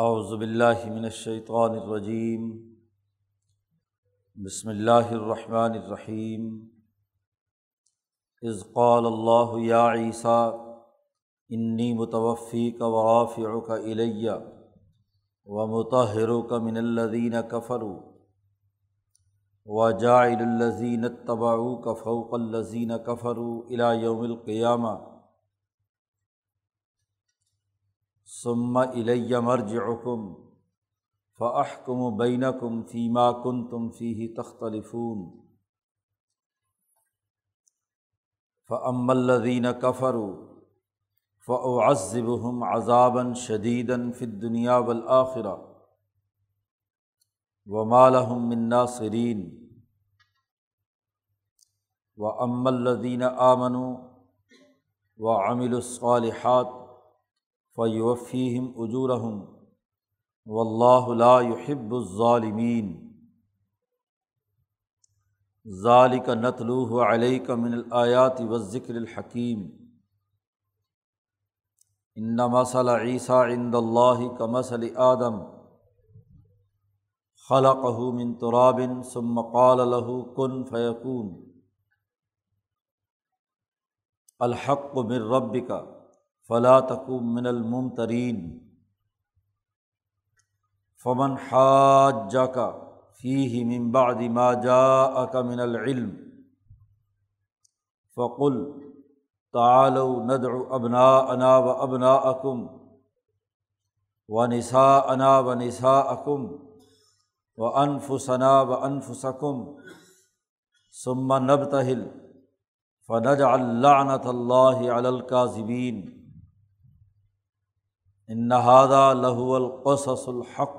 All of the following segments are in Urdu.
اعوذ باللہ من الشیطان الرجیم۔ بسم اللہ الرحمن الرحیم۔ اذ قال اللہ یا عیسیٰ، انی متوفی کا وافر کا الیہ و متحر کا من الدین کفر و جاعل الزین طباء کا فوق الزین کفرو الا یوم القیامہ۔ ثم الیہ مرجعکم فاحکم بینکم فیما کنتم فیہ تختلفون. فاما الذین کفروا فاعذبهم عذابا شدیدا فی الدنیا والآخرہ وما لهم من ناصرین واما الذین آمنوا وعملوا الصالحات فیوفیم اجورحم و اللہ یحب الظالمین ذالک نتلوح علیہ من الآیات و ذکر الحکیم ان مسل عیسیٰ عند اللہ کا مسل آدم خلق من ترابن ثم قال له کن فیقون الحق من رب کا فلا تکو من الممترین۔ فمن حاج کا فی من بعد ما جاءك من العلم فقل تعالوا ندع ابناءنا وابناءكم ونساءنا ونساءكم وانفسنا وانفسكم ثم نبتهل فنجعل لعنة الله على الكاذبين انہادا لہو القصص الحق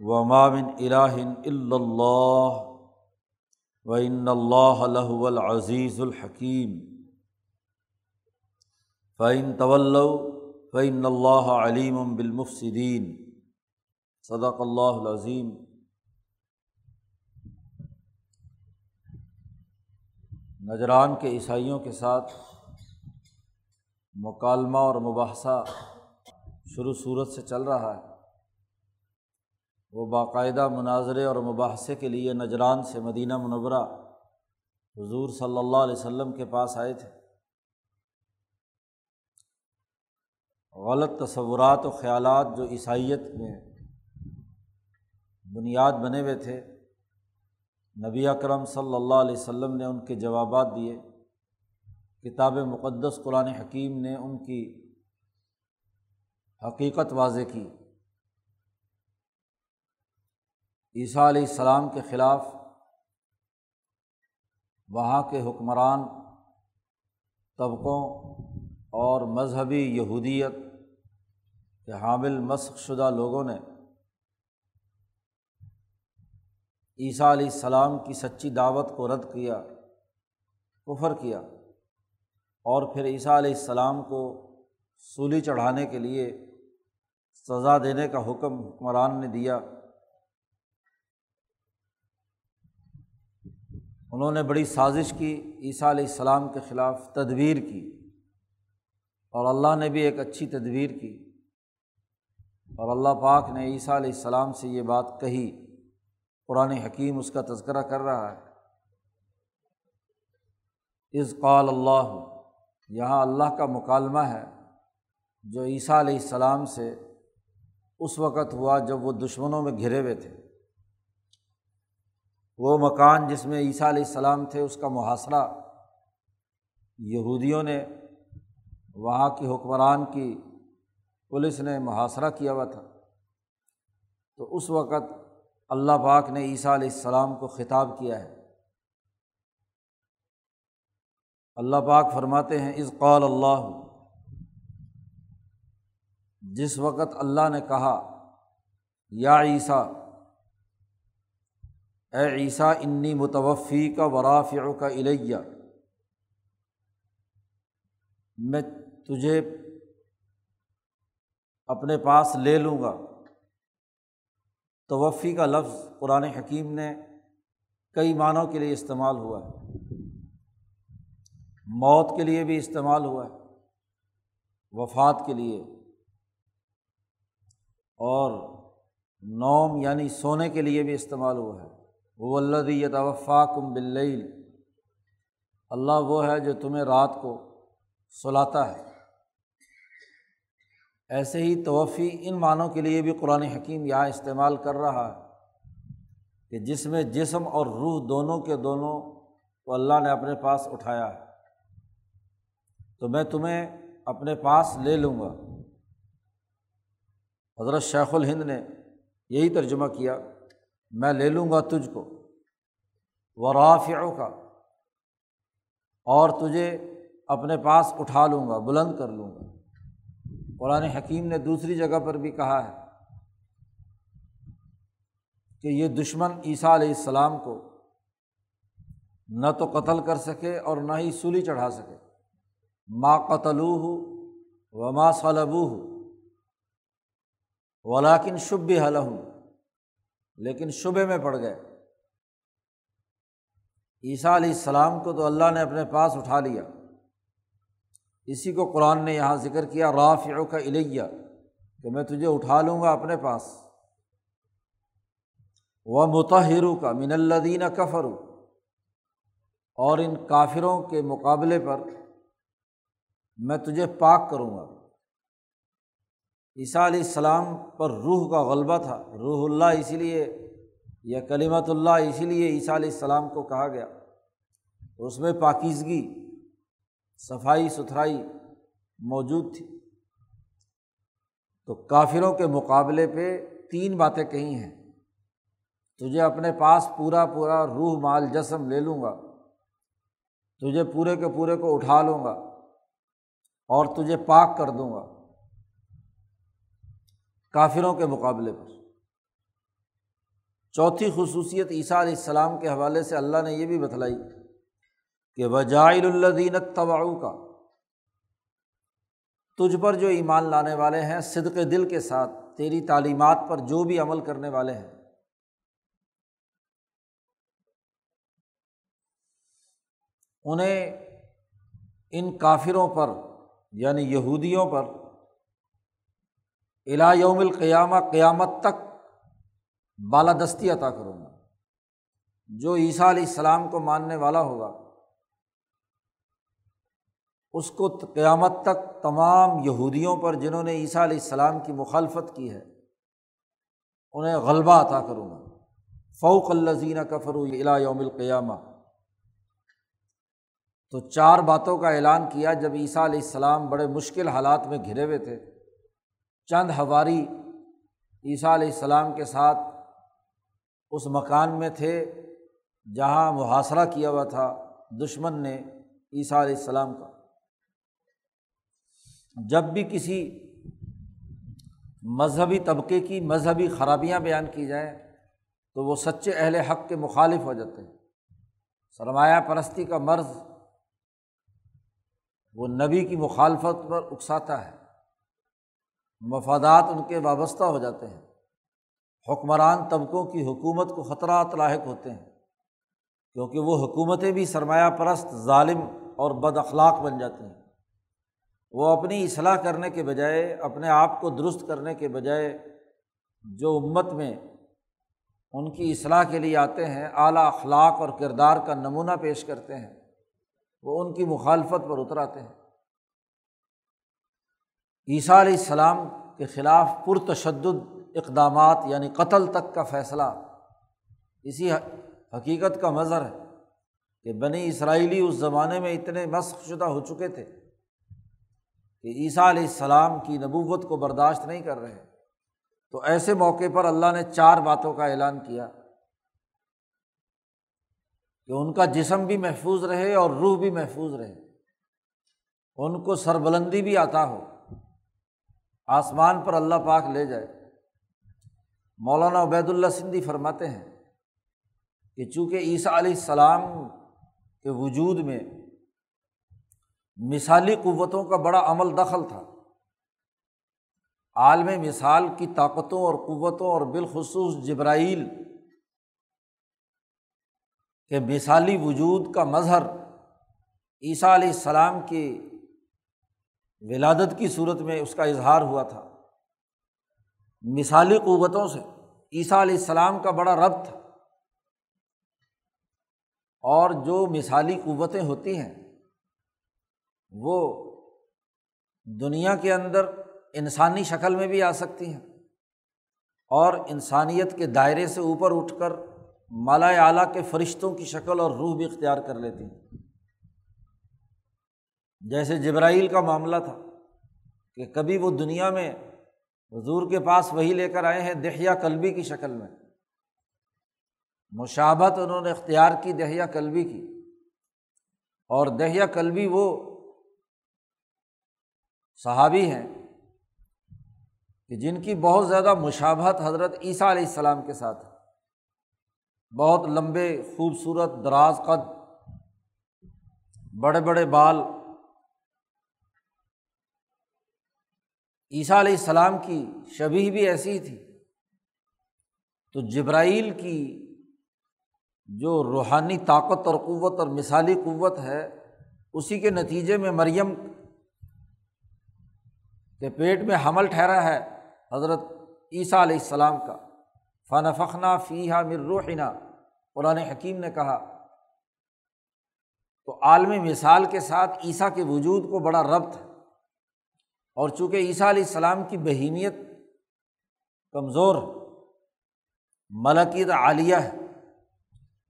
و مامن الہن اللہ و ان اللہ لہو العزیز الحکیم فعین طول فعین اللہ علیم بالمفصدین صدق اللہ عظیم نجران کے عیسائیوں کے ساتھ مکالمہ اور مباحثہ شروع صورت سے چل رہا ہے۔ وہ باقاعدہ مناظرے اور مباحثے کے لیے نجران سے مدینہ منورہ حضور صلی اللہ علیہ وسلم کے پاس آئے تھے۔ غلط تصورات و خیالات جو عیسائیت میں بنیاد بنے ہوئے تھے، نبی اکرم صلی اللہ علیہ وسلم نے ان کے جوابات دیے۔ کتاب مقدس قرآن حکیم نے ان کی حقیقت واضح کی۔ عیسیٰ علیہ السلام کے خلاف وہاں کے حکمران، طبقوں اور مذہبی یہودیت کے حامل مسخ شدہ لوگوں نے عیسیٰ علیہ السلام کی سچی دعوت کو رد کیا، کفر کیا۔ اور پھر عیسیٰ علیہ السلام کو سولی چڑھانے کے لیے سزا دینے کا حکم حکمران نے دیا۔ انہوں نے بڑی سازش کی، عیسیٰ علیہ السلام کے خلاف تدبیر کی اور اللہ نے بھی ایک اچھی تدبیر کی۔ اور اللہ پاک نے عیسیٰ علیہ السلام سے یہ بات کہی۔ قرآن حکیم اس کا تذکرہ کر رہا ہے۔ از قال اللہ یہاں اللہ کا مکالمہ ہے جو عیسیٰ علیہ السلام سے اس وقت ہوا جب وہ دشمنوں میں گھرے ہوئے تھے۔ وہ مکان جس میں عیسیٰ علیہ السلام تھے، اس کا محاصرہ یہودیوں نے، وہاں کی حکمران کی پولیس نے محاصرہ کیا ہوا تھا۔ تو اس وقت اللہ پاک نے عیسیٰ علیہ السلام کو خطاب کیا ہے۔ اللہ پاک فرماتے ہیں از قال اللہ جس وقت اللہ نے کہا، یا عیسیٰ، اے عیسیٰ، انی متوفی کا ورافع کا الیہ میں تجھے اپنے پاس لے لوں گا توفی کا لفظ قرآن حکیم نے کئی معنوں کے لیے استعمال ہوا ہے۔ موت کے لیے بھی استعمال ہوا ہے، وفات کے لیے، اور نوم یعنی سونے کے لیے بھی استعمال ہوا ہے۔ وہ اللہ یتوفا کم بل اللہ وہ ہے جو تمہیں رات کو سلاتا ہے۔ ایسے ہی توفی ان معنوں کے لیے بھی قرآن حکیم یہاں استعمال کر رہا ہے کہ جس میں جسم اور روح دونوں کے دونوں کو اللہ نے اپنے پاس اٹھایا ہے۔ تو میں تمہیں اپنے پاس لے لوں گا۔ حضرت شیخ الہند نے یہی ترجمہ کیا، میں لے لوں گا تجھ کو ورافعوں کا اور تجھے اپنے پاس اٹھا لوں گا، بلند کر لوں گا۔ قرآن حکیم نے دوسری جگہ پر بھی کہا ہے کہ یہ دشمن عیسیٰ علیہ السلام کو نہ تو قتل کر سکے اور نہ ہی سولی چڑھا سکے۔ ما قتلو ہو و ما صلبو ہو ولاکن شب حل ہوں لیکن شبے میں پڑ گئے۔ عیسیٰ علیہ السلام کو تو اللہ نے اپنے پاس اٹھا لیا۔ اسی کو قرآن نے یہاں ذکر کیا رافع کا الیہ، کہ میں تجھے اٹھا لوں گا اپنے پاس۔ وہ متحر کا من الدین کفر اور ان کافروں کے مقابلے پر میں تجھے پاک کروں گا۔ عیسیٰ علیہ السلام پر روح کا غلبہ تھا۔ روح اللہ اسی لیے، یا کلیمت اللہ اسی لیے عیسیٰ علیہ السلام کو کہا گیا۔ اس میں پاکیزگی، صفائی، ستھرائی موجود تھی۔ تو کافروں کے مقابلے پہ تین باتیں کہی ہیں۔ تجھے اپنے پاس پورا پورا روح، مال، جسم لے لوں گا۔ تجھے پورے کے پورے کو اٹھا لوں گا۔ اور تجھے پاک کر دوں گا کافروں کے مقابلے پر۔ چوتھی خصوصیت عیسیٰ علیہ السلام کے حوالے سے اللہ نے یہ بھی بتلائی کہ وجائل الدین تباؤ کا تجھ پر جو ایمان لانے والے ہیں، صدق دل کے ساتھ، تیری تعلیمات پر جو بھی عمل کرنے والے ہیں۔ انہیں ان کافروں پر یعنی یہودیوں پر الا یوم القیامہ قیامت تک بالادستی عطا کروں گا۔ جو عیسیٰ علیہ السلام کو ماننے والا ہوگا، اس کو قیامت تک تمام یہودیوں پر جنہوں نے عیسیٰ علیہ السلام کی مخالفت کی ہے، انہیں غلبہ عطا کروں گا۔ فوق الزین کفر الا یوم القیامہ۔ تو چار باتوں کا اعلان کیا جب عیسیٰ علیہ السلام بڑے مشکل حالات میں گھرے ہوئے تھے۔ چند ہواری عیسیٰ علیہ السلام کے ساتھ اس مکان میں تھے جہاں محاصرہ کیا ہوا تھا دشمن نے عیسیٰ علیہ السلام کا۔ جب بھی کسی مذہبی طبقے کی مذہبی خرابیاں بیان کی جائیں تو وہ سچے اہل حق کے مخالف ہو جاتے ہیں۔ سرمایہ پرستی کا مرض وہ نبی کی مخالفت پر اکساتا ہے۔ مفادات ان کے وابستہ ہو جاتے ہیں۔ حکمران طبقوں کی حکومت کو خطرات لاحق ہوتے ہیں۔ کیونکہ وہ حکومتیں بھی سرمایہ پرست، ظالم اور بد اخلاق بن جاتی ہیں۔ وہ اپنی اصلاح کرنے کے بجائے، اپنے آپ کو درست کرنے کے بجائے جو امت میں ان کی اصلاح کے لیے آتے ہیں، اعلیٰ اخلاق اور کردار کا نمونہ پیش کرتے ہیں۔ وہ ان کی مخالفت پر اتراتے ہیں۔ عیسیٰ علیہ السلام کے خلاف پرتشدد اقدامات یعنی قتل تک کا فیصلہ، اسی حقیقت کا مظہر ہے کہ بنی اسرائیلی اس زمانے میں اتنے مسخ شدہ ہو چکے تھے کہ عیسیٰ علیہ السلام کی نبوت کو برداشت نہیں کر رہے۔ تو ایسے موقع پر اللہ نے چار باتوں کا اعلان کیا۔ کہ ان کا جسم بھی محفوظ رہے اور روح بھی محفوظ رہے۔ ان کو سربلندی بھی آتا ہو۔ آسمان پر اللہ پاک لے جائے۔ مولانا عبید اللہ سندھی فرماتے ہیں کہ چونکہ عیسیٰ علیہ السلام کے وجود میں مثالی قوتوں کا بڑا عمل دخل تھا، عالم مثال کی طاقتوں اور قوتوں اور بالخصوص جبرائیل کے مثالی وجود کا مظہر عیسیٰ علیہ السلام کی ولادت کی صورت میں اس کا اظہار ہوا تھا۔ مثالی قوتوں سے عیسیٰ علیہ السلام کا بڑا رب تھا۔ اور جو مثالی قوتیں ہوتی ہیں، وہ دنیا کے اندر انسانی شکل میں بھی آ سکتی ہیں اور انسانیت کے دائرے سے اوپر اٹھ کر مالا اعلیٰ کے فرشتوں کی شکل اور روح بھی اختیار کر لیتی ہیں۔ جیسے جبرائیل کا معاملہ تھا کہ کبھی وہ دنیا میں حضور کے پاس وہی لے کر آئے ہیں دہیا کلبی کی شکل میں۔ مشابت انہوں نے اختیار کی دہیا کلبی کی۔ اور دہیا کلبی وہ صحابی ہیں کہ جن کی بہت زیادہ مشابہت حضرت عیسیٰ علیہ السلام کے ساتھ۔ ہے بہت لمبے خوبصورت دراز قد، بڑے بڑے بال۔ عیسیٰ علیہ السلام کی شبی بھی ایسی تھی۔ تو جبرائیل کی جو روحانی طاقت اور قوت اور مثالی قوت ہے، اسی کے نتیجے میں مریم کے پیٹ میں حمل ٹھہرا ہے حضرت عیسیٰ علیہ السلام کا۔ فن فخنا فی ہا قرآن حکیم نے کہا، تو عالمی مثال کے ساتھ عیسیٰ کے وجود کو بڑا ربط ہے۔ اور چونکہ عیسیٰ علیہ السلام کی بہیمیت کمزور، ملکیت عالیہ ہے،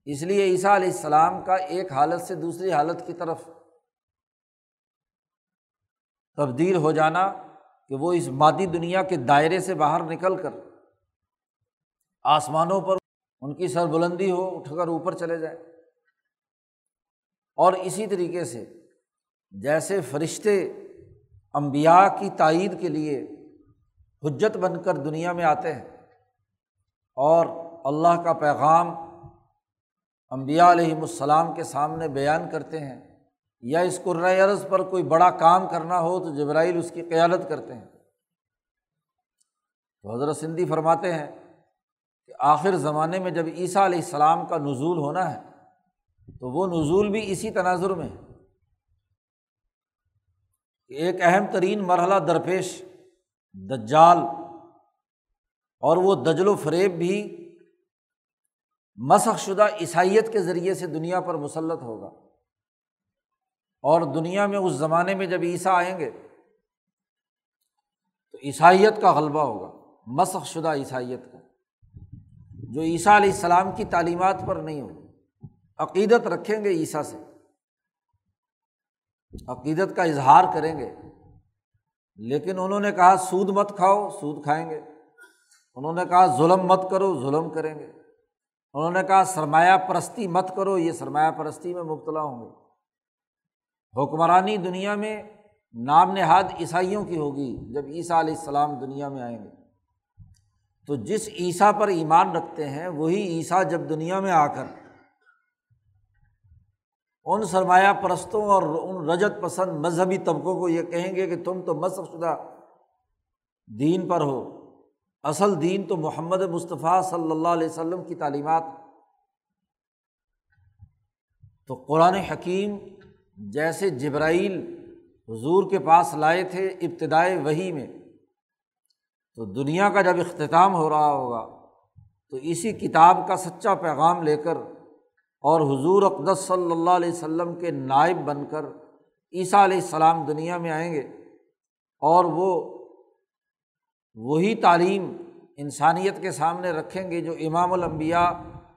اس لیے عیسیٰ علیہ السلام کا ایک حالت سے دوسری حالت کی طرف تبدیل ہو جانا کہ وہ اس مادی دنیا کے دائرے سے باہر نکل کر آسمانوں پر ان کی سر بلندی ہو اٹھ کر اوپر چلے جائے۔ اور اسی طریقے سے جیسے فرشتے امبیا کی تائید کے لیے حجت بن کر دنیا میں آتے ہیں اور اللہ کا پیغام امبیا علیہم السلام کے سامنے بیان کرتے ہیں، یا اس عرض پر کوئی بڑا کام کرنا ہو تو جبرائیل اس کی قیادت کرتے ہیں۔ تو حضرت سندھی فرماتے ہیں کہ آخر زمانے میں جب عیسیٰ علیہ السلام کا نزول ہونا ہے، تو وہ نزول بھی اسی تناظر میں ہے۔ کہ ایک اہم ترین مرحلہ درپیش دجال اور وہ دجل و فریب بھی مسخ شدہ عیسائیت کے ذریعے سے دنیا پر مسلط ہوگا۔ اور دنیا میں اس زمانے میں جب عیسیٰ آئیں گے، تو عیسائیت کا غلبہ ہوگا، مسخ شدہ عیسائیت کا۔ جو عیسیٰ علیہ السلام کی تعلیمات پر نہیں ہوگی عقیدت رکھیں گے عیسیٰ سے۔ عقیدت کا اظہار کریں گے۔ لیکن انہوں نے کہا، سود مت کھاؤ، سود کھائیں گے۔ انہوں نے کہا، ظلم مت کرو، ظلم کریں گے۔ انہوں نے کہا، سرمایہ پرستی مت کرو، یہ سرمایہ پرستی میں مبتلا ہوں گے۔ حکمرانی دنیا میں نام نہاد عیسائیوں کی ہوگی جب عیسیٰ علیہ السلام دنیا میں آئیں گے۔ تو جس عیسیٰ پر ایمان رکھتے ہیں، وہی عیسیٰ جب دنیا میں آ کر ان سرمایہ پرستوں اور ان رجت پسند مذہبی طبقوں کو یہ کہیں گے کہ تم تو مذہب شدہ دین پر ہو، اصل دین تو محمد مصطفیٰ صلی اللہ علیہ وسلم کی تعلیمات۔ تو قرآن حکیم جیسے جبرائیل حضور کے پاس لائے تھے ابتدائے وہی میں تو دنیا کا جب اختتام ہو رہا ہوگا، تو اسی کتاب کا سچا پیغام لے کر اور حضور اقدس صلی اللہ علیہ وسلم کے نائب بن کر عیسیٰ علیہ السلام دنیا میں آئیں گے اور وہ وہی تعلیم انسانیت کے سامنے رکھیں گے جو امام الانبیاء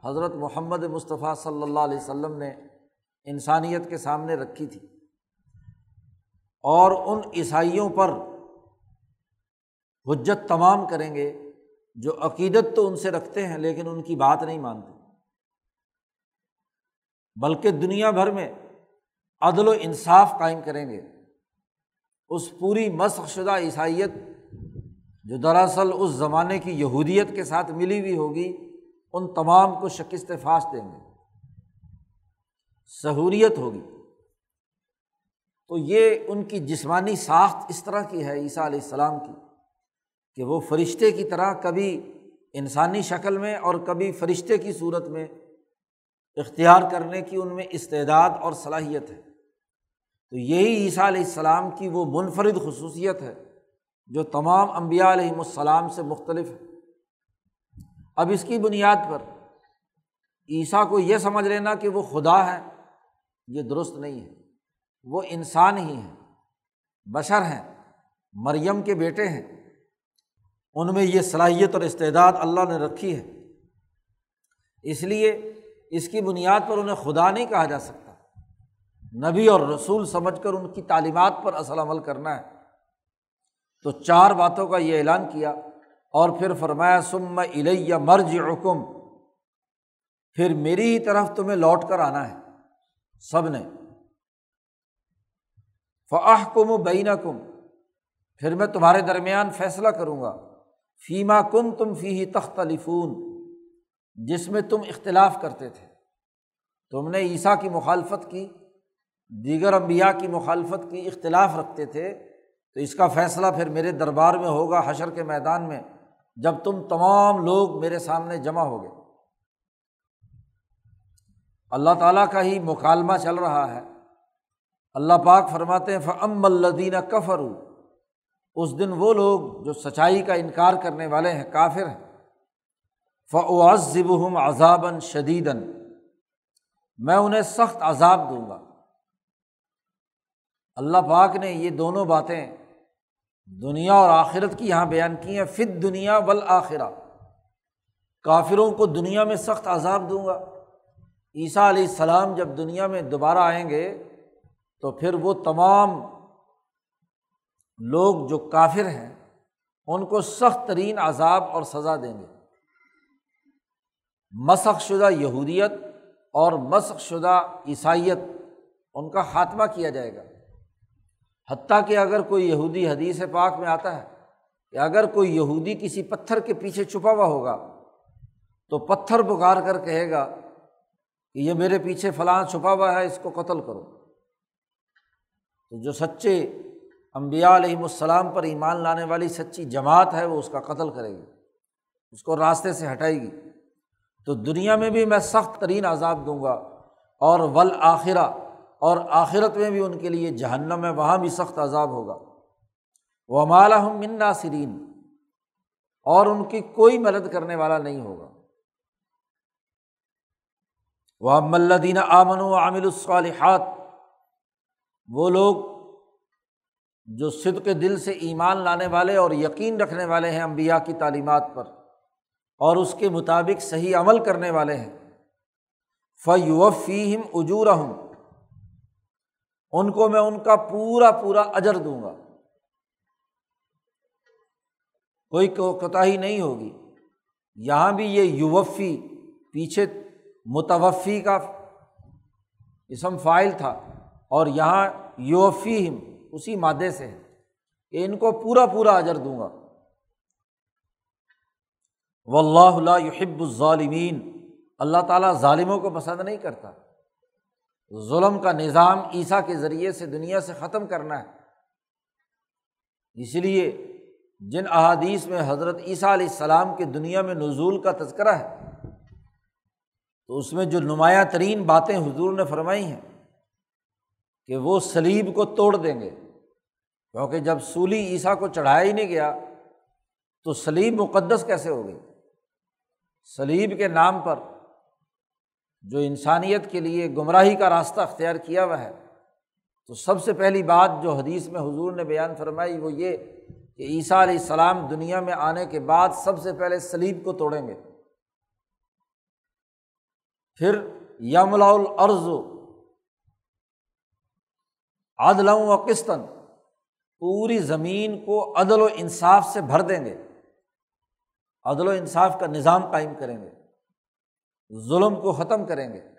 حضرت محمد مصطفیٰ صلی اللہ علیہ وسلم نے انسانیت کے سامنے رکھی تھی۔ اور ان عیسائیوں پر حجت تمام کریں گے، جو عقیدت تو ان سے رکھتے ہیں لیکن ان کی بات نہیں مانتے۔ بلکہ دنیا بھر میں عدل و انصاف قائم کریں گے۔ اس پوری مسخ شدہ عیسائیت جو دراصل اس زمانے کی یہودیت کے ساتھ ملی ہوئی ہوگی، ان تمام کو شکست فاش دیں گے۔ سہولیت ہوگی۔ تو یہ ان کی جسمانی ساخت اس طرح کی ہے، عیسیٰ علیہ السلام کی۔ کہ وہ فرشتے کی طرح کبھی انسانی شکل میں اور کبھی فرشتے کی صورت میں اختیار کرنے کی ان میں استعداد اور صلاحیت ہے۔ تو یہی عیسیٰ علیہ السلام کی وہ منفرد خصوصیت ہے جو تمام امبیا علیہم السلام سے مختلف ہے۔ اب اس کی بنیاد پر عیسیٰ کو یہ سمجھ لینا کہ وہ خدا ہے، یہ درست نہیں ہے۔ وہ انسان ہی ہیں، بشر ہیں، مریم کے بیٹے ہیں۔ ان میں یہ صلاحیت اور استعداد اللہ نے رکھی ہے۔ اس لیے اس کی بنیاد پر انہیں خدا نہیں کہا جا سکتا۔ نبی اور رسول سمجھ کر ان کی تعلیمات پر اصل عمل کرنا ہے۔ تو چار باتوں کا یہ اعلان کیا اور پھر فرمایا سم الیہ مرج حکم پھر میری ہی طرف تمہیں لوٹ کر آنا ہے، سب نے۔ فعح کم و بینا کم پھر میں تمہارے درمیان فیصلہ کروں گا۔ فیما کن تم فی تخت الفون جس میں تم اختلاف کرتے تھے۔ تم نے عیسیٰ کی مخالفت کی، دیگر امبیا کی مخالفت کی اختلاف رکھتے تھے۔ تو اس کا فیصلہ پھر میرے دربار میں ہوگا، حشر کے میدان میں، جب تم تمام لوگ میرے سامنے جمع ہو گئے۔ اللہ تعالیٰ کا ہی مکالمہ چل رہا ہے۔ اللہ پاک فرماتے ہیں فعم الدین کفر اس دن وہ لوگ جو سچائی کا انکار کرنے والے ہیں، کافر ہیں۔ فعزب عذابً شدیدن میں انہیں سخت عذاب دوں گا۔ اللہ پاک نے یہ دونوں باتیں دنیا اور آخرت کی یہاں بیان کی ہیں۔ فت دنیا بل آخرہ کافروں کو دنیا میں سخت عذاب دوں گا۔ عیسیٰ علیہ السلام جب دنیا میں دوبارہ آئیں گے تو پھر وہ تمام لوگ جو کافر ہیں، ان کو سخت ترین عذاب اور سزا دیں گے۔ مسخ شدہ یہودیت اور مسخ شدہ عیسائیت، ان کا خاتمہ کیا جائے گا۔ حتیٰ کہ اگر کوئی یہودی حدیث پاک میں آتا ہے کہ اگر کوئی یہودی کسی پتھر کے پیچھے چھپا ہوا ہوگا، تو پتھر پکار کر کہے گا کہ یہ میرے پیچھے فلاں چھپا ہوا ہے، اس کو قتل کرو۔ تو جو سچے امبیا علیہم السلام پر ایمان لانے والی سچی جماعت ہے، وہ اس کا قتل کرے گی، اس کو راستے سے ہٹائے گی۔ تو دنیا میں بھی میں سخت ترین عذاب دوں گا اور ول آخرہ اور آخرت میں بھی ان کے لیے جہنم ہے، وہاں بھی سخت عذاب ہوگا۔ وہ مالا ہم منا سرین اور ان کی کوئی مدد کرنے والا نہیں ہوگا۔ وہ ملدین آمن و عامل الصالحات، وہ لوگ جو صد کے دل سے ایمان لانے والے اور یقین رکھنے والے ہیں امبیا کی تعلیمات پر اور اس کے مطابق صحیح عمل کرنے والے ہیں۔ فیوفیم اجور ہوں ان کو میں ان کا پورا پورا اجر دوں گا۔ کوئی کوتاہی نہیں ہوگی۔ یہاں بھی یہ یوفی پیچھے متوفی کا اسم فائل تھا اور یہاں یوفی اسی مادے سے ہے کہ ان کو پورا پورا اجر دوں گا۔ و اللہ اللہ یحب الظالمین۔ اللہ تعالیٰ ظالموں کو پسند نہیں کرتا۔ ظلم کا نظام عیسیٰ کے ذریعے سے دنیا سے ختم کرنا ہے۔ اس لیے جن احادیث میں حضرت عیسیٰ علیہ السلام کے دنیا میں نزول کا تذکرہ ہے، تو اس میں جو نمایاں ترین باتیں حضور نے فرمائی ہیں کہ وہ سلیب کو توڑ دیں گے۔ کیونکہ جب سولی عیسیٰ کو چڑھایا ہی نہیں گیا، تو سلیب مقدس کیسے ہو گئی؟ سلیب کے نام پر جو انسانیت کے لیے گمراہی کا راستہ اختیار کیا ہوا ہے، تو سب سے پہلی بات جو حدیث میں حضور نے بیان فرمائی وہ یہ کہ عیسیٰ علیہ السلام دنیا میں آنے کے بعد سب سے پہلے سلیب کو توڑیں گے۔ پھر یام العرض عدل و قسطن پوری زمین کو عدل و انصاف سے بھر دیں گے۔ عدل و انصاف کا نظام قائم کریں گے۔ ظلم کو ختم کریں گے۔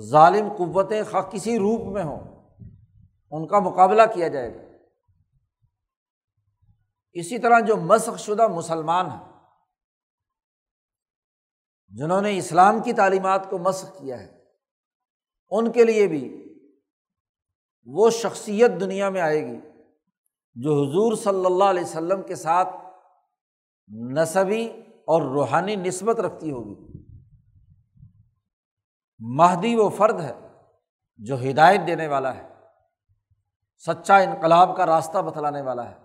ظالم قوتیں خواہ کسی روپ میں ہوں، ان کا مقابلہ کیا جائے گا۔ اسی طرح جو مسخ شدہ مسلمان ہیں، جنہوں نے اسلام کی تعلیمات کو مسخ کیا ہے، ان کے لیے بھی وہ شخصیت دنیا میں آئے گی جو حضور صلی اللہ علیہ وسلم کے ساتھ نصبی اور روحانی نسبت رکھتی ہوگی۔ مہدی وہ فرد ہے جو ہدایت دینے والا ہے، سچا انقلاب کا راستہ بتلانے والا ہے،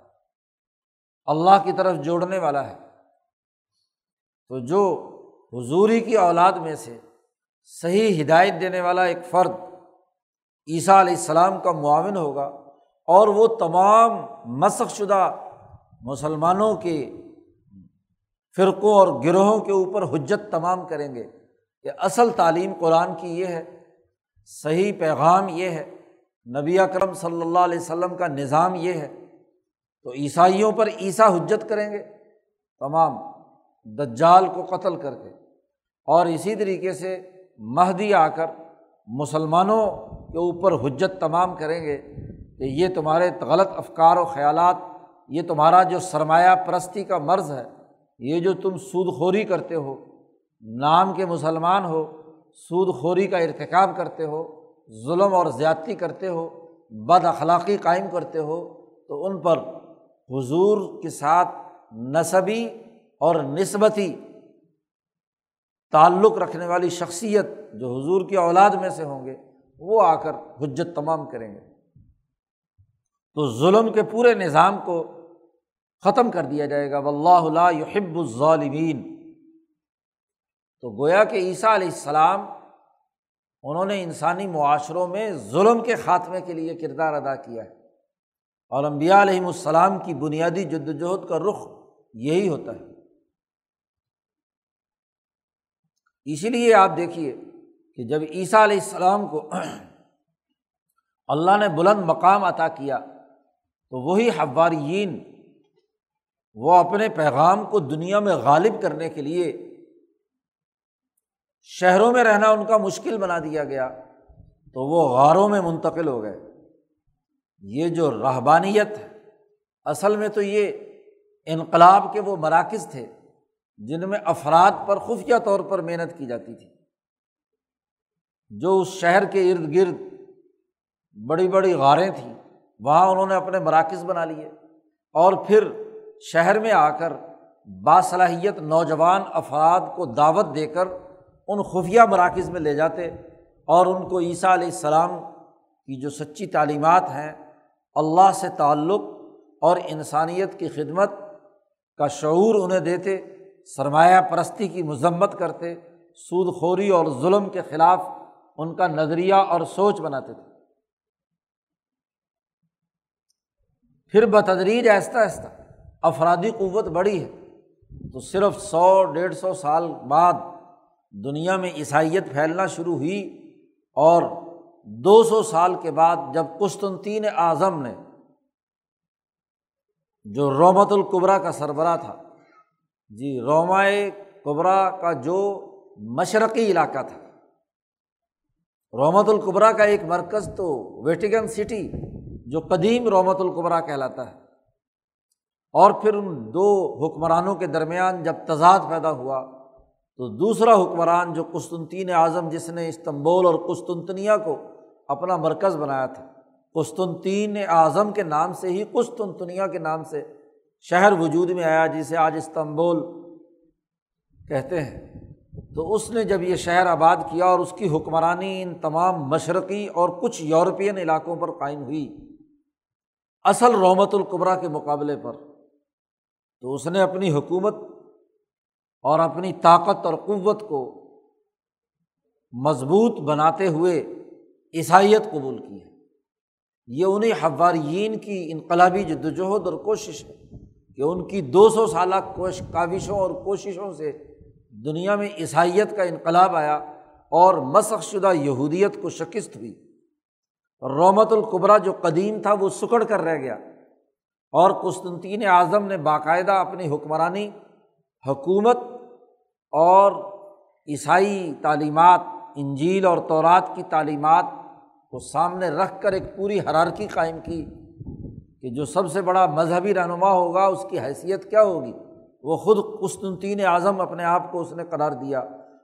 اللہ کی طرف جوڑنے والا ہے۔ تو جو حضوری کی اولاد میں سے صحیح ہدایت دینے والا ایک فرد عیسیٰ علیہ السلام کا معاون ہوگا اور وہ تمام مسق شدہ مسلمانوں کے فرقوں اور گروہوں کے اوپر حجت تمام کریں گے کہ اصل تعلیم قرآن کی یہ ہے، صحیح پیغام یہ ہے، نبی اکرم صلی اللہ علیہ وسلم کا نظام یہ ہے۔ تو عیسائیوں پر عیسیٰ حجت کریں گے، تمام دجال کو قتل کر کے۔ اور اسی طریقے سے مہدی آ کر مسلمانوں کے اوپر حجت تمام کریں گے کہ یہ تمہارے غلط افکار و خیالات، یہ تمہارا جو سرمایہ پرستی کا مرض ہے، یہ جو تم سود خوری کرتے ہو، نام کے مسلمان ہو، سود خوری کا ارتکاب کرتے ہو، ظلم اور زیادتی کرتے ہو، بد اخلاقی قائم کرتے ہو، تو ان پر حضور کے ساتھ نصبی اور نسبتی تعلق رکھنے والی شخصیت جو حضور کی اولاد میں سے ہوں گے وہ آ کر حجت تمام کریں گے۔ تو ظلم کے پورے نظام کو ختم کر دیا جائے گا۔ اللہ یحب الظالمین۔ تو گویا کہ عیسیٰ علیہ السلام، انہوں نے انسانی معاشروں میں ظلم کے خاتمے کے لیے کردار ادا کیا ہے۔ اور امبیا علیہم السلام کی بنیادی جد وجہد کا رخ یہی ہوتا ہے۔ اسی لیے آپ دیکھیے کہ جب عیسیٰ علیہ السلام کو اللہ نے بلند مقام عطا کیا، تو وہی حواریین، وہ اپنے پیغام کو دنیا میں غالب کرنے کے لیے شہروں میں رہنا ان کا مشکل بنا دیا گیا، تو وہ غاروں میں منتقل ہو گئے۔ یہ جو رہبانیت ہے اصل میں تو یہ انقلاب کے وہ مراکز تھے جن میں افراد پر خفیہ طور پر محنت کی جاتی تھی۔ جو اس شہر کے ارد گرد بڑی بڑی غاریں تھیں، وہاں انہوں نے اپنے مراکز بنا لیے۔ اور پھر شہر میں آ کر باصلاحیت نوجوان افراد کو دعوت دے کر ان خفیہ مراکز میں لے جاتے اور ان کو عیسیٰ علیہ السلام کی جو سچی تعلیمات ہیں، اللہ سے تعلق اور انسانیت کی خدمت کا شعور انہیں دیتے، سرمایہ پرستی کی مذمت کرتے، سود خوری اور ظلم کے خلاف ان کا نظریہ اور سوچ بناتے تھے۔ پھر بتدریج آہستہ آہستہ افرادی قوت بڑی ہے۔ تو صرف سو، ڈیڑھ سو سال بعد دنیا میں عیسائیت پھیلنا شروع ہوئی اور دو سو سال کے بعد جب قسطنطین اعظم نے جو رومت القبرا کا سربراہ تھا جی رومائے قبرا کا جو مشرقی علاقہ تھا رومت القبرا کا ایک مرکز تو ویٹیگن سٹی جو قدیم رومت القبرا کہلاتا ہے۔ اور پھر ان دو حکمرانوں کے درمیان جب تضاد پیدا ہوا، تو دوسرا حکمران جو قسطنطین اعظم، جس نے استنبول اور قسطنطنیہ کو اپنا مرکز بنایا تھا، قسطنطین اعظم کے نام سے ہی قسطنطنیہ کے نام سے شہر وجود میں آیا، جسے آج استنبول کہتے ہیں۔ تو اس نے جب یہ شہر آباد کیا اور اس کی حکمرانی ان تمام مشرقی اور کچھ یورپین علاقوں پر قائم ہوئی، اصل رومت القبرا کے مقابلے پر، تو اس نے اپنی حکومت اور اپنی طاقت اور قوت کو مضبوط بناتے ہوئے عیسائیت قبول کی ہے۔ یہ انہیں حواریین کی انقلابی جد وجہد اور کوشش ہے کہ ان کی دو سو سالہ کوش کاوشوں اور کوششوں سے دنیا میں عیسائیت کا انقلاب آیا اور مسخ شدہ یہودیت کو شکست ہوئی۔ رومت القبرا جو قدیم تھا وہ سکڑ کر رہ گیا اور قسطنطین اعظم نے باقاعدہ اپنی حکمرانی، حکومت اور عیسائی تعلیمات، انجیل اور تورات کی تعلیمات کو سامنے رکھ کر ایک پوری حرارکی قائم کی کہ جو سب سے بڑا مذہبی رہنما ہوگا، اس کی حیثیت کیا ہوگی؟ وہ خود قسطنطین اعظم اپنے آپ کو اس نے قرار دیا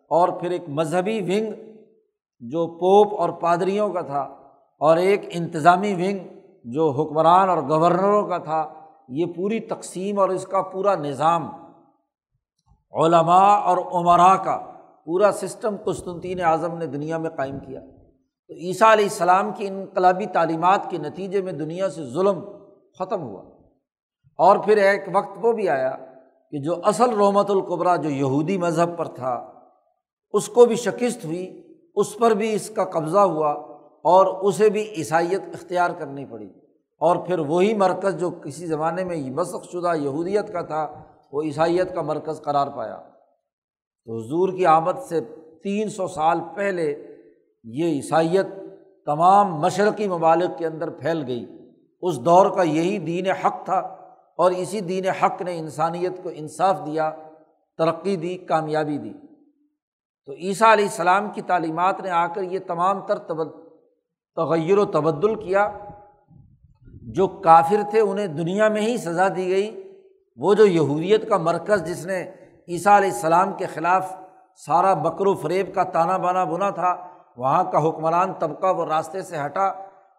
اور پھر ایک مذہبی ونگ جو پوپ اور پادریوں کا تھا اور ایک انتظامی ونگ جو حکمران اور گورنروں کا تھا، یہ پوری تقسیم اور اس کا پورا نظام، علماء اور عمرا کا پورا سسٹم قسطنطین اعظم نے دنیا میں قائم کیا۔ تو عیسیٰ علیہ السلام کی انقلابی تعلیمات کے نتیجے میں دنیا سے ظلم ختم ہوا۔ اور پھر ایک وقت وہ بھی آیا کہ جو اصل رومت القبرا جو یہودی مذہب پر تھا، اس کو بھی شکست ہوئی، اس پر بھی اس کا قبضہ ہوا اور اسے بھی عیسائیت اختیار کرنی پڑی۔ اور پھر وہی مرکز جو کسی زمانے میں مسق شدہ یہودیت کا تھا، وہ عیسائیت کا مرکز قرار پایا۔ تو حضور کی آمد سے تین سو سال پہلے یہ عیسائیت تمام مشرقی ممالک کے اندر پھیل گئی۔ اس دور کا یہی دین حق تھا۔ اور اسی دین حق نے انسانیت کو انصاف دیا، ترقی دی، کامیابی دی۔ تو عیسیٰ علیہ السلام کی تعلیمات نے آ کر یہ تمام تر تغیر و تبدل کیا۔ جو کافر تھے، انہیں دنیا میں ہی سزا دی گئی۔ وہ جو یہودیت کا مرکز جس نے عیسیٰ علیہ السلام کے خلاف سارا بکر و فریب کا تانا بانا بنا تھا، وہاں کا حکمران طبقہ وہ راستے سے ہٹا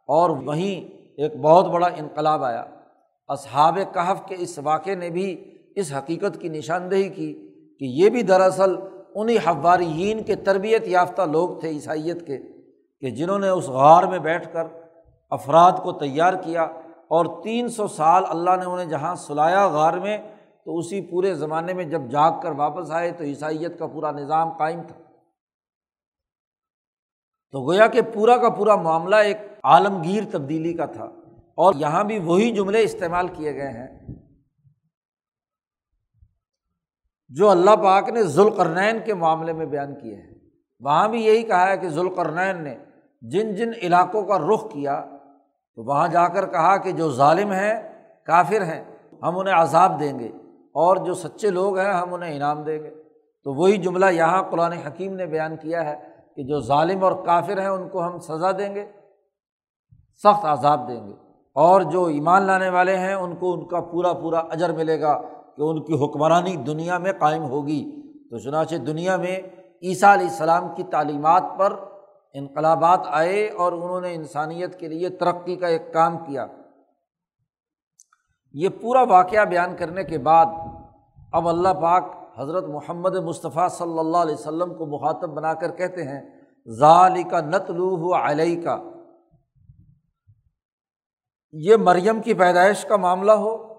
اور وہیں ایک بہت بڑا انقلاب آیا۔ اصحاب کہف کے اس واقعے نے بھی اس حقیقت کی نشاندہی کی کہ یہ بھی دراصل انہیں حوارین کے تربیت یافتہ لوگ تھے عیسائیت کے، کہ جنہوں نے اس غار میں بیٹھ کر افراد کو تیار کیا اور تین سو سال اللہ نے انہیں جہاں سلایا غار میں، تو اسی پورے زمانے میں جب جاگ کر واپس آئے تو عیسائیت کا پورا نظام قائم تھا۔ تو گویا کہ پورا کا پورا معاملہ ایک عالمگیر تبدیلی کا تھا۔ اور یہاں بھی وہی جملے استعمال کیے گئے ہیں جو اللہ پاک نے ذوالقرنین کے معاملے میں بیان کیے ہیں۔ وہاں بھی یہی کہا ہے کہ ذوالقرنین نے جن جن علاقوں کا رخ کیا، تو وہاں جا کر کہا کہ جو ظالم ہیں، کافر ہیں، ہم انہیں عذاب دیں گے اور جو سچے لوگ ہیں، ہم انہیں انعام دیں گے۔ تو وہی جملہ یہاں قرآن حکیم نے بیان کیا ہے کہ جو ظالم اور کافر ہیں، ان کو ہم سزا دیں گے، سخت عذاب دیں گے۔ اور جو ایمان لانے والے ہیں، ان کو ان کا پورا پورا اجر ملے گا کہ ان کی حکمرانی دنیا میں قائم ہوگی۔ تو چنانچہ دنیا میں عیسیٰ علیہ السلام کی تعلیمات پر انقلابات آئے اور انہوں نے انسانیت کے لیے ترقی کا ایک کام کیا۔ یہ پورا واقعہ بیان کرنے کے بعد اب اللہ پاک حضرت محمد مصطفیٰ صلی اللہ علیہ وسلم کو مخاطب بنا کر کہتے ہیں ظالی کا نتلو علیہ کا یہ مریم کی پیدائش کا معاملہ ہو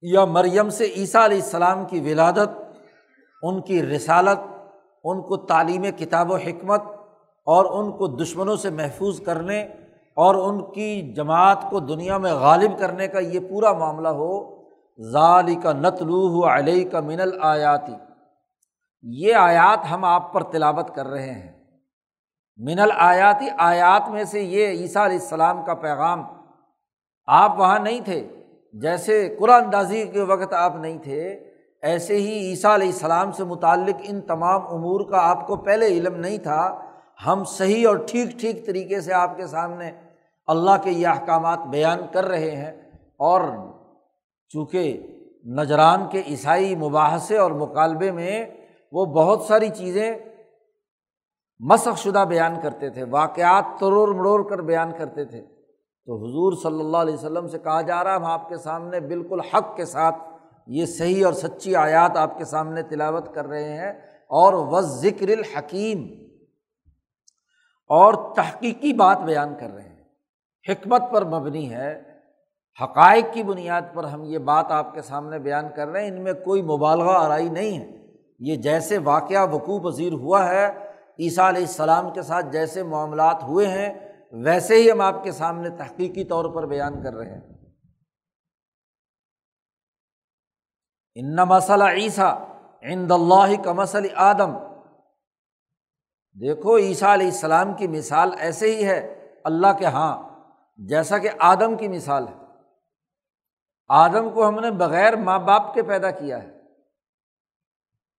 یا مریم سے عیسیٰ علیہ السلام کی ولادت، ان کی رسالت، ان کو تعلیم کتاب و حکمت اور ان کو دشمنوں سے محفوظ کرنے اور ان کی جماعت کو دنیا میں غالب کرنے کا یہ پورا معاملہ ہو ظالی کا نتلو علیہ کا من الآیاتی یہ آیات ہم آپ پر تلاوت کر رہے ہیں۔ من الآیاتی آیات میں سے یہ عیسیٰ علیہ السلام کا پیغام آپ وہاں نہیں تھے۔ جیسے قرآن اندازی کے وقت آپ نہیں تھے، ایسے ہی عیسیٰ علیہ السلام سے متعلق ان تمام امور کا آپ کو پہلے علم نہیں تھا۔ ہم صحیح اور ٹھیک ٹھیک طریقے سے آپ کے سامنے اللہ کے یہ احکامات بیان کر رہے ہیں۔ اور چونکہ نجران کے عیسائی مباحثے اور مکالبے میں وہ بہت ساری چیزیں مسخ شدہ بیان کرتے تھے، واقعات تروڑ مڑوڑ کر بیان کرتے تھے۔ تو حضور صلی اللہ علیہ وسلم سے کہا جا رہا ہے، ہم آپ کے سامنے بالکل حق کے ساتھ یہ صحیح اور سچی آیات آپ کے سامنے تلاوت کر رہے ہیں اور و ذکر الحکیم اور تحقیقی بات بیان کر رہے ہیں۔ حکمت پر مبنی ہے، حقائق کی بنیاد پر ہم یہ بات آپ کے سامنے بیان کر رہے ہیں۔ ان میں کوئی مبالغہ آرائی نہیں ہے۔ یہ جیسے واقعہ وقوع پذیر ہوا ہے، عیسیٰ علیہ السلام کے ساتھ جیسے معاملات ہوئے ہیں ویسے ہی ہم آپ کے سامنے تحقیقی طور پر بیان کر رہے ہیں۔ ان مسئلہ عیسیٰ عند اللہ کا مسل آدم۔ دیکھو، عیسیٰ علیہ السلام کی مثال ایسے ہی ہے۔ اللہ کے ہاں جیسا کہ آدم کی مثال ہے۔ آدم کو ہم نے بغیر ماں باپ کے پیدا کیا ہے۔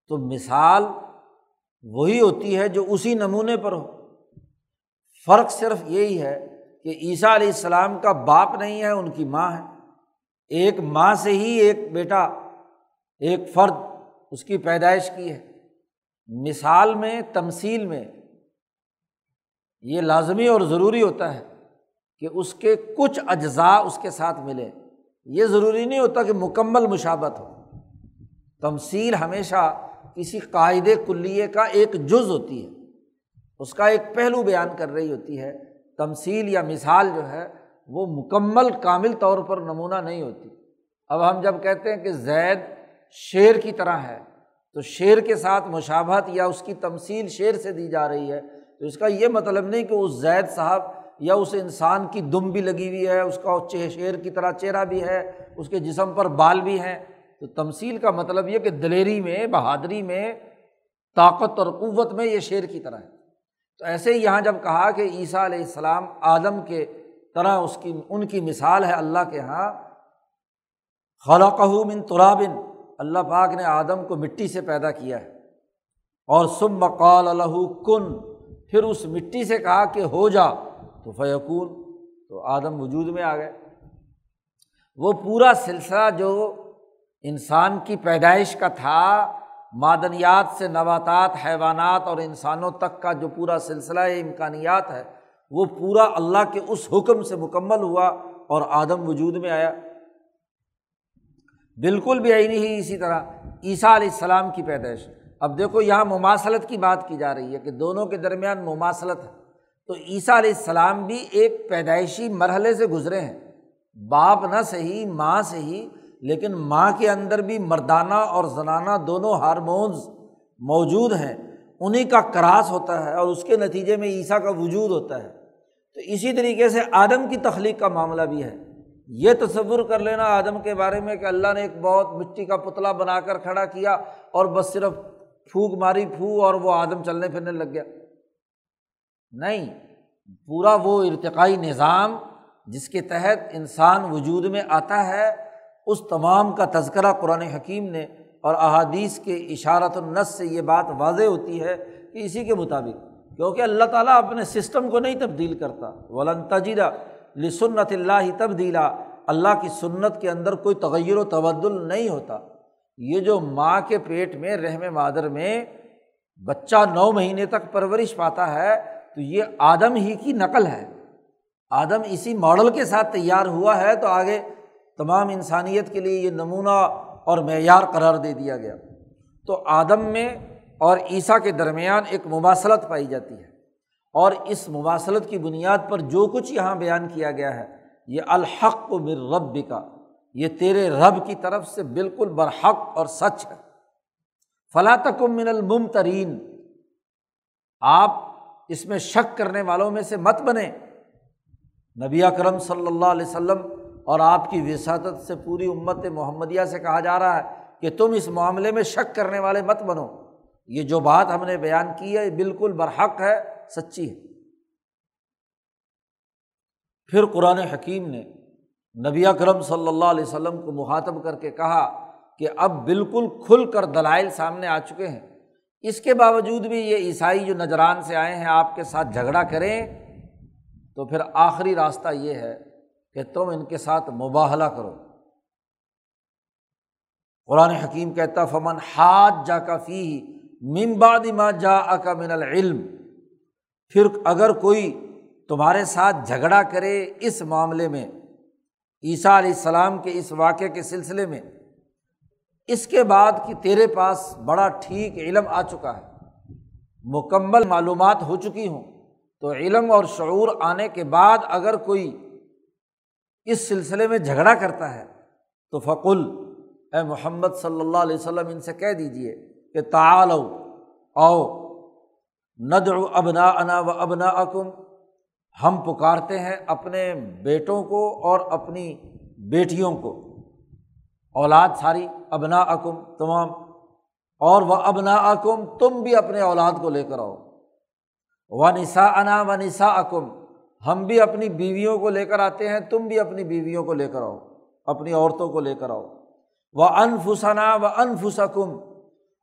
تو مثال وہی ہوتی ہے جو اسی نمونے پر ہو۔ فرق صرف یہی ہے کہ عیسیٰ علیہ السلام کا باپ نہیں ہے، ان کی ماں ہے۔ ایک ماں سے ہی ایک بیٹا، ایک فرد اس کی پیدائش کی ہے۔ مثال میں، تمثیل میں یہ لازمی اور ضروری ہوتا ہے کہ اس کے کچھ اجزاء اس کے ساتھ ملے۔ یہ ضروری نہیں ہوتا کہ مکمل مشابت ہو۔ تمثیل ہمیشہ کسی قاعدے کلیے کا ایک جز ہوتی ہے۔ اس کا ایک پہلو بیان کر رہی ہوتی ہے، تمثیل یا مثال جو ہے، وہ مکمل کامل طور پر نمونہ نہیں ہوتی۔ اب ہم جب کہتے ہیں کہ زید شیر کی طرح ہے، تو شیر کے ساتھ مشابہت یا اس کی تمثیل شیر سے دی جا رہی ہے، تو اس کا یہ مطلب نہیں کہ اس زید صاحب یا اس انسان کی دم بھی لگی ہوئی ہے، اس کا شیر کی طرح چہرہ بھی ہے، اس کے جسم پر بال بھی ہیں۔ تو تمثیل کا مطلب یہ کہ دلیری میں، بہادری میں، طاقت اور قوت میں یہ شیر کی طرح ہے۔ تو ایسے ہی یہاں جب کہا کہ عیسیٰ علیہ السلام آدم کے طرح اس کی، ان کی مثال ہے اللہ کے یہاں خلا من ترابن، اللہ پاک نے آدم کو مٹی سے پیدا کیا ہے۔ اور سب مقال الہ کن، پھر اس مٹی سے کہا کہ ہو جا، تو فیقون تو آدم وجود میں آ گئے۔ وہ پورا سلسلہ جو انسان کی پیدائش کا تھا معدنیات سے نباتات، حیوانات اور انسانوں تک کا جو پورا سلسلہ امکانیات ہے، وہ پورا اللہ کے اس حکم سے مکمل ہوا اور آدم وجود میں آیا۔ بالکل بھی آئی نہیں اسی طرح عیسیٰ علیہ السلام کی پیدائش۔ اب دیکھو یہاں مماثلت کی بات کی جا رہی ہے کہ دونوں کے درمیان مماثلت ہے۔ تو عیسیٰ علیہ السلام بھی ایک پیدائشی مرحلے سے گزرے ہیں۔ باپ نہ صحیح، ماں سے ہی لیکن ماں کے اندر بھی مردانہ اور زنانہ دونوں ہارمونز موجود ہیں انہیں کا کراس ہوتا ہے اور اس کے نتیجے میں عیسیٰ کا وجود ہوتا ہے۔ تو اسی طریقے سے آدم کی تخلیق کا معاملہ بھی ہے۔ یہ تصور کر لینا آدم کے بارے میں کہ اللہ نے ایک بہت مٹی کا پتلا بنا کر کھڑا کیا اور بس صرف پھونک ماری پھو اور وہ آدم چلنے پھرنے لگ گیا۔ نہیں، پورا وہ ارتقائی نظام جس کے تحت انسان وجود میں آتا ہے اس تمام کا تذکرہ قرآن حکیم نے اور احادیث کے اشارت النس سے یہ بات واضح ہوتی ہے کہ اسی کے مطابق، کیونکہ اللہ تعالیٰ اپنے سسٹم کو نہیں تبدیل کرتا۔ ولن تجیرہ لسنت اللہ تبدیلا اللہ کی سنت کے اندر کوئی تغیر و تبدل نہیں ہوتا۔ یہ جو ماں کے پیٹ میں، رحم مادر میں بچہ نو مہینے تک پرورش پاتا ہے، تو یہ آدم ہی کی نقل ہے۔ آدم اسی ماڈل کے ساتھ تیار ہوا ہے، تو آگے تمام انسانیت کے لیے یہ نمونہ اور معیار قرار دے دیا گیا۔ تو آدم میں اور عیسیٰ کے درمیان ایک مواصلت پائی جاتی ہے۔ اور اس مواصلت کی بنیاد پر جو کچھ یہاں بیان کیا گیا ہے، یہ الحق و مر رب کا یہ تیرے رب کی طرف سے بالکل برحق اور سچ ہے۔ فلاں تک من الممترین۔ آپ اس میں شک کرنے والوں میں سے مت بنے نبی اکرم صلی اللہ علیہ وسلم اور آپ کی وساطت سے پوری امت محمدیہ سے کہا جا رہا ہے کہ تم اس معاملے میں شک کرنے والے مت بنو۔ یہ جو بات ہم نے بیان کی ہے بالکل برحق ہے، سچی ہے۔ پھر قرآن حکیم نے نبی اکرم صلی اللہ علیہ وسلم کو مخاطب کر کے کہا کہ اب بالکل کھل کر دلائل سامنے آ چکے ہیں۔ اس کے باوجود بھی یہ عیسائی جو نجران سے آئے ہیں، آپ کے ساتھ جھگڑا کریں تو پھر آخری راستہ یہ ہے کہ تم ان کے ساتھ مباہلا کرو۔ قرآن حکیم کہتا فمن ہاتھ جا کا فی ممباد ما جا اکا من العلم پھر اگر کوئی تمہارے ساتھ جھگڑا کرے اس معاملے میں، عیسیٰ علیہ السلام کے اس واقعے کے سلسلے میں، اس کے بعد کہ تیرے پاس بڑا ٹھیک علم آ چکا ہے، مکمل معلومات ہو چکی ہوں، تو علم اور شعور آنے کے بعد اگر کوئی اس سلسلے میں جھگڑا کرتا ہے تو فقل، اے محمد صلی اللہ علیہ وسلم، ان سے کہہ دیجیے کہ تعال او ندر ابنا انا و ابنا اکم ہم پکارتے ہیں اپنے بیٹوں کو اور اپنی بیٹیوں کو۔ اولاد ساری ابنا اکم تمام۔ اور وہ ابنا اکم تم بھی اپنے اولاد کو لے کر آؤ۔ و نسا انا و نسا اکم ہم بھی اپنی بیویوں کو لے کر آتے ہیں، تم بھی اپنی بیویوں کو لے کر آؤ، اپنی عورتوں کو لے کر آؤ۔ وہ انفسنا و انفسکم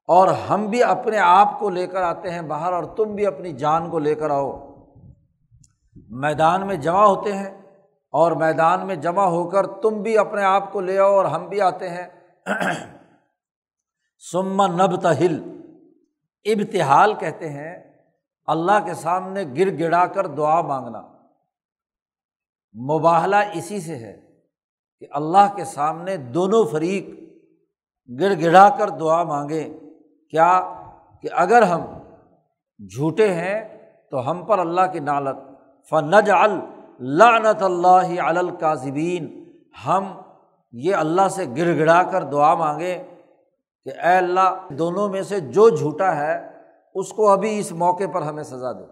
اور ہم بھی اپنے آپ کو لے کر آتے ہیں باہر، اور تم بھی اپنی جان کو لے کر آؤ۔ میدان میں جمع ہوتے ہیں، اور میدان میں جمع ہو کر تم بھی اپنے آپ کو لے آؤ، اور ہم بھی آتے ہیں۔ سما نب تہل ابتحال کہتے ہیں، اللہ کے سامنے گر گڑا کر دعا مانگنا۔ مباہلا اسی سے ہے کہ اللہ کے سامنے دونوں فریق گڑ گڑا کر دعا مانگیں کیا کہ اگر ہم جھوٹے ہیں تو ہم پر اللہ کی نالت فنج اللعنت اللہ الکاظبین ہم یہ اللہ سے گر گڑا کر دعا مانگے کہ اے اللہ، دونوں میں سے جو جھوٹا ہے، اس کو ابھی اس موقع پر ہمیں سزا دے۔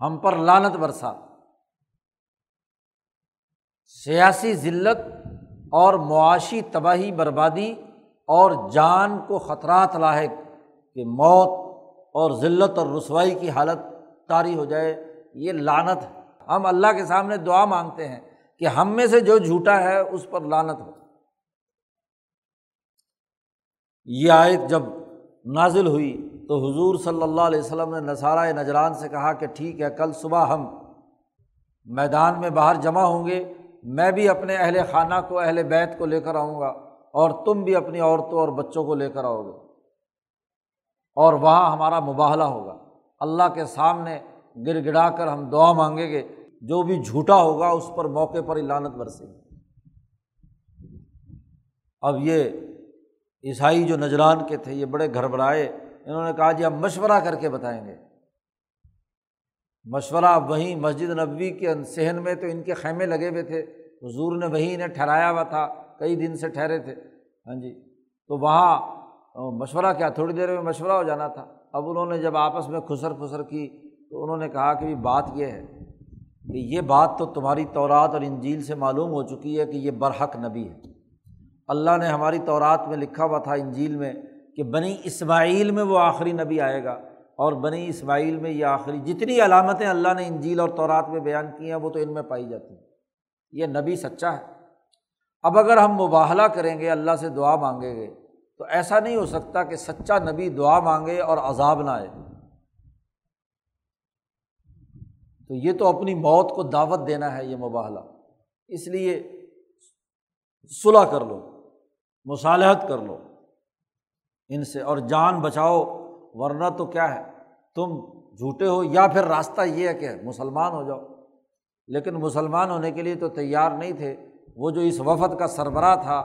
ہم پر لانت برسا۔ سیاسی ذلت اور معاشی تباہی بربادی اور جان کو خطرات لاحق کہ موت اور ذلت اور رسوائی کی حالت طاری ہو جائے، یہ لانت ہے۔ ہم اللہ کے سامنے دعا مانگتے ہیں کہ ہم میں سے جو جھوٹا ہے، اس پر لانت ہو۔ یہ آیت جب نازل ہوئی تو حضور صلی اللہ علیہ وسلم نے نصارۂ نجران سے کہا کہ ٹھیک ہے، کل صبح ہم میدان میں باہر جمع ہوں گے۔ میں بھی اپنے اہل خانہ کو، اہل بیت کو لے کر آؤں گا اور تم بھی اپنی عورتوں اور بچوں کو لے کر آؤ گے۔ اور وہاں ہمارا مباہلا ہوگا۔ اللہ کے سامنے گر گڑا کر ہم دعا مانگیں گے۔ جو بھی جھوٹا ہوگا، اس پر موقع پر لانت برسے گی۔ اب یہ عیسائی جو نجران کے تھے، یہ بڑے گھربڑائے انہوں نے کہا جی ہم مشورہ کر کے بتائیں گے۔ مشورہ وہیں مسجد نبوی کے صحن میں تو ان کے خیمے لگے ہوئے تھے۔ حضور نے وہیں انہیں ٹھہرایا ہوا تھا، کئی دن سے ٹھہرے تھے۔ ہاں جی۔ تو وہاں مشورہ کیا؟ تھوڑی دیر میں مشورہ ہو جانا تھا۔ اب انہوں نے جب آپس میں خسر پھسر کی تو انہوں نے کہا کہ بات یہ ہے کہ یہ بات تو تمہاری تورات اور انجیل سے معلوم ہو چکی ہے کہ یہ برحق نبی ہے۔ اللہ نے ہماری تورات میں لکھا ہوا تھا انجیل میں کہ بنی اسماعیل میں وہ آخری نبی آئے گا۔ اور بنی اسماعیل میں یہ آخری جتنی علامتیں اللہ نے انجیل اور تورات میں بیان کی ہیں، وہ تو ان میں پائی جاتی ہیں۔ یہ نبی سچا ہے۔ اب اگر ہم مباہلا کریں گے، اللہ سے دعا مانگیں گے، تو ایسا نہیں ہو سکتا کہ سچا نبی دعا مانگے اور عذاب نہ آئے۔ تو یہ تو اپنی موت کو دعوت دینا ہے، یہ مباہلا اس لیے صلاح کر لو، مصالحت کر لو، ان سے، اور جان بچاؤ۔ ورنہ تو کیا ہے؟ تم جھوٹے ہو یا پھر راستہ یہ ہے کہ مسلمان ہو جاؤ۔ لیکن مسلمان ہونے کے لیے تو تیار نہیں تھے۔ وہ جو اس وفد کا سربراہ تھا،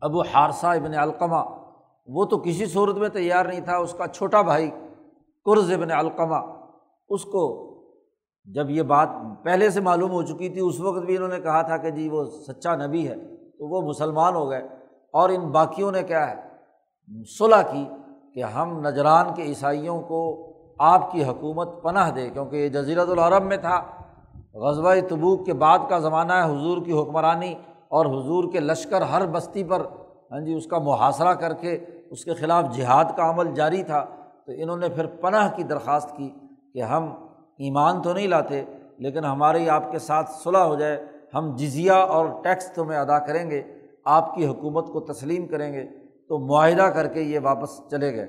ابو حارثہ ابن علقمہ، وہ تو کسی صورت میں تیار نہیں تھا۔ اس کا چھوٹا بھائی قرض ابن علقمہ، اس کو جب یہ بات پہلے سے معلوم ہو چکی تھی، اس وقت بھی انہوں نے کہا تھا کہ جی وہ سچا نبی ہے، تو وہ مسلمان ہو گئے۔ اور ان باقیوں نے کیا ہے؟ صلاح کی۔ کہ ہم نجران کے عیسائیوں کو آپ کی حکومت پناہ دے، کیونکہ یہ جزیرت العرب میں تھا۔ غزبۂ تبوک کے بعد کا زمانہ ہے، حضور کی حکمرانی اور حضور کے لشکر ہر بستی پر ہاں جی اس کا محاصرہ کر کے اس کے خلاف جہاد کا عمل جاری تھا۔ تو انہوں نے پھر پناہ کی درخواست کی کہ ہم ایمان تو نہیں لاتے، لیکن ہماری آپ کے ساتھ صلاح ہو جائے۔ ہم جزیہ اور ٹیکس تمہیں ادا کریں گے، آپ کی حکومت کو تسلیم کریں گے۔ تو معاہدہ کر کے یہ واپس چلے گئے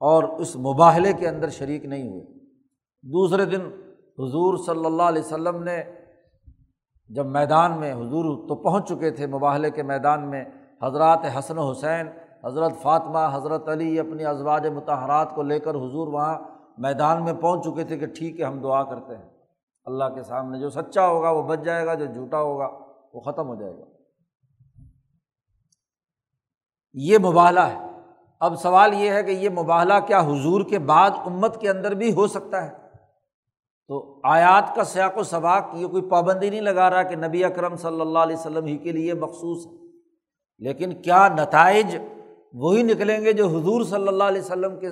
اور اس مباحلے کے اندر شریک نہیں ہوئے۔ دوسرے دن حضور صلی اللہ علیہ وسلم نے جب میدان میں حضور تو پہنچ چکے تھے مباحلے کے میدان میں، حضرات حسن و حسین، حضرت فاطمہ، حضرت علی اپنی ازواج متحرات کو لے کر حضور وہاں میدان میں پہنچ چکے تھے کہ ٹھیک ہے، ہم دعا کرتے ہیں۔ اللہ کے سامنے جو سچا ہوگا وہ بچ جائے گا، جو جھوٹا ہوگا وہ ختم ہو جائے گا۔ یہ مباحلہ ہے۔ اب سوال یہ ہے کہ یہ مباحلہ کیا حضور کے بعد امت کے اندر بھی ہو سکتا ہے؟ تو آیات کا سیاق و سباق یہ کوئی پابندی نہیں لگا رہا کہ نبی اکرم صلی اللہ علیہ وسلم ہی کے لیے مخصوص ہے لیکن کیا نتائج وہی نکلیں گے جو حضور صلی اللہ علیہ وسلم کے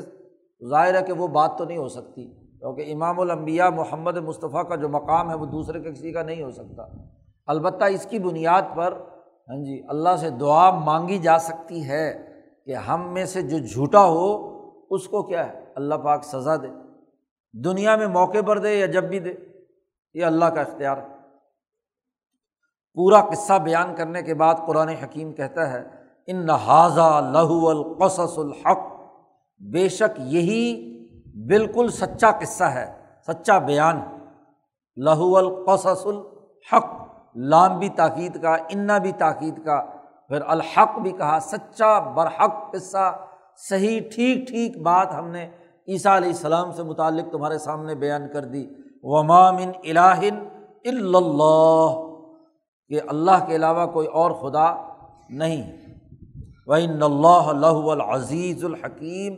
ظاہر ہے کہ وہ بات تو نہیں ہو سکتی؟ کیونکہ امام الانبیاء محمد مصطفیٰ کا جو مقام ہے وہ دوسرے کے کسی کا نہیں ہو سکتا۔ البتہ اس کی بنیاد پر ہاں جی اللہ سے دعا مانگی جا سکتی ہے کہ ہم میں سے جو جھوٹا ہو، اس کو کیا ہے؟ اللہ پاک سزا دے۔ دنیا میں موقع پر دے یا جب بھی دے، یہ اللہ کا اختیار ہے۔ پورا قصہ بیان کرنے کے بعد قرآن حکیم کہتا ہے، ان نہذا لہو القصص الحق بے شک یہی بالکل سچا قصہ ہے، سچا بیان۔ لہو القصص الحق۔ لام بھی تاکید کا، انا بھی تاکید کا۔ پھر الحق بھی کہا، سچا برحق قصہ، صحیح، ٹھیک ٹھیک بات ہم نے عیسیٰ علیہ السلام سے متعلق تمہارے سامنے بیان کر دی۔ ومام الہن اللہ کہ اللہ کے علاوہ کوئی اور خدا نہیں۔ وہ اللہ اللہ العزیز الحکیم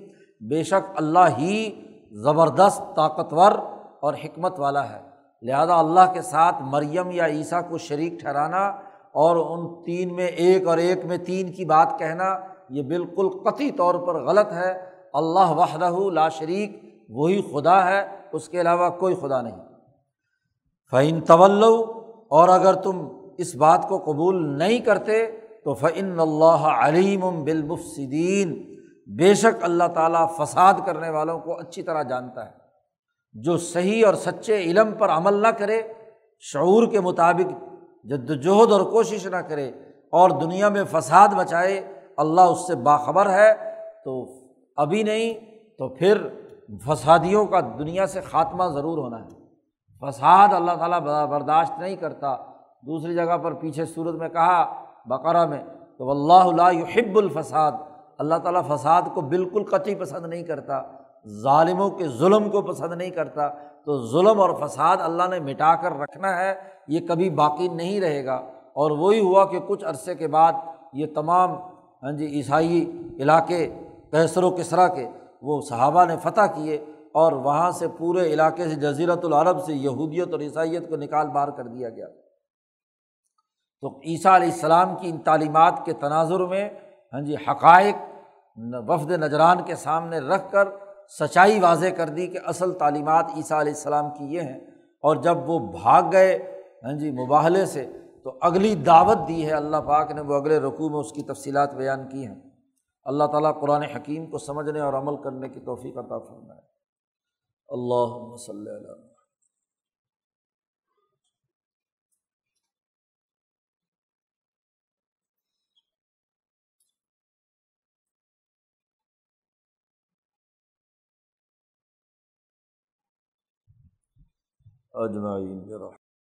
بے شک اللہ ہی زبردست طاقتور اور حکمت والا ہے۔ لہٰذا اللہ کے ساتھ مریم یا عیسیٰ کو شریک ٹھہرانا اور ان تین میں ایک اور ایک میں تین کی بات کہنا، یہ بالکل قطعی طور پر غلط ہے۔ اللہ وحدہ لا شریک، وہی خدا ہے، اس کے علاوہ کوئی خدا نہیں۔ فعین طول اور اگر تم اس بات کو قبول نہیں کرتے، تو فعن اللہ علیم بالمفصدین بے شک اللہ تعالیٰ فساد کرنے والوں کو اچھی طرح جانتا ہے۔ جو صحیح اور سچے علم پر عمل نہ کرے، شعور کے مطابق جدوجہد اور کوشش نہ کرے اور دنیا میں فساد بچائے اللہ اس سے باخبر ہے۔ تو ابھی نہیں تو پھر فسادیوں کا دنیا سے خاتمہ ضرور ہونا ہے۔ فساد اللہ تعالیٰ برداشت نہیں کرتا۔ دوسری جگہ پر پیچھے صورت میں کہا، بقرہ میں، تو اللہ اللہ یحب الفساد۔ اللہ تعالیٰ فساد کو بالکل قطعی پسند نہیں کرتا۔ ظالموں کے ظلم کو پسند نہیں کرتا، تو ظلم اور فساد اللہ نے مٹا کر رکھنا ہے، یہ کبھی باقی نہیں رہے گا۔ اور وہی ہوا کہ کچھ عرصے کے بعد یہ تمام ہاں جی عیسائی علاقے کیسر و کسرا کے وہ صحابہ نے فتح کیے اور وہاں سے پورے علاقے سے جزیرت العرب سے یہودیت اور عیسائیت کو نکال بار کر دیا گیا۔ تو عیسیٰ علیہ السلام کی ان تعلیمات کے تناظر میں ہاں جی حقائق وفد نجران کے سامنے رکھ کر سچائی واضح کر دی کہ اصل تعلیمات عیسیٰ علیہ السلام کی یہ ہیں اور جب وہ بھاگ گئے ہاں جی مباحلے سے، تو اگلی دعوت دی ہے اللہ پاک نے، وہ اگلے رقوع میں اس کی تفصیلات بیان کی ہیں۔ اللہ تعالیٰ قرآن حکیم کو سمجھنے اور عمل کرنے کی توفیق عطا فرمائے۔ اللہ صلی اللہ اجمعین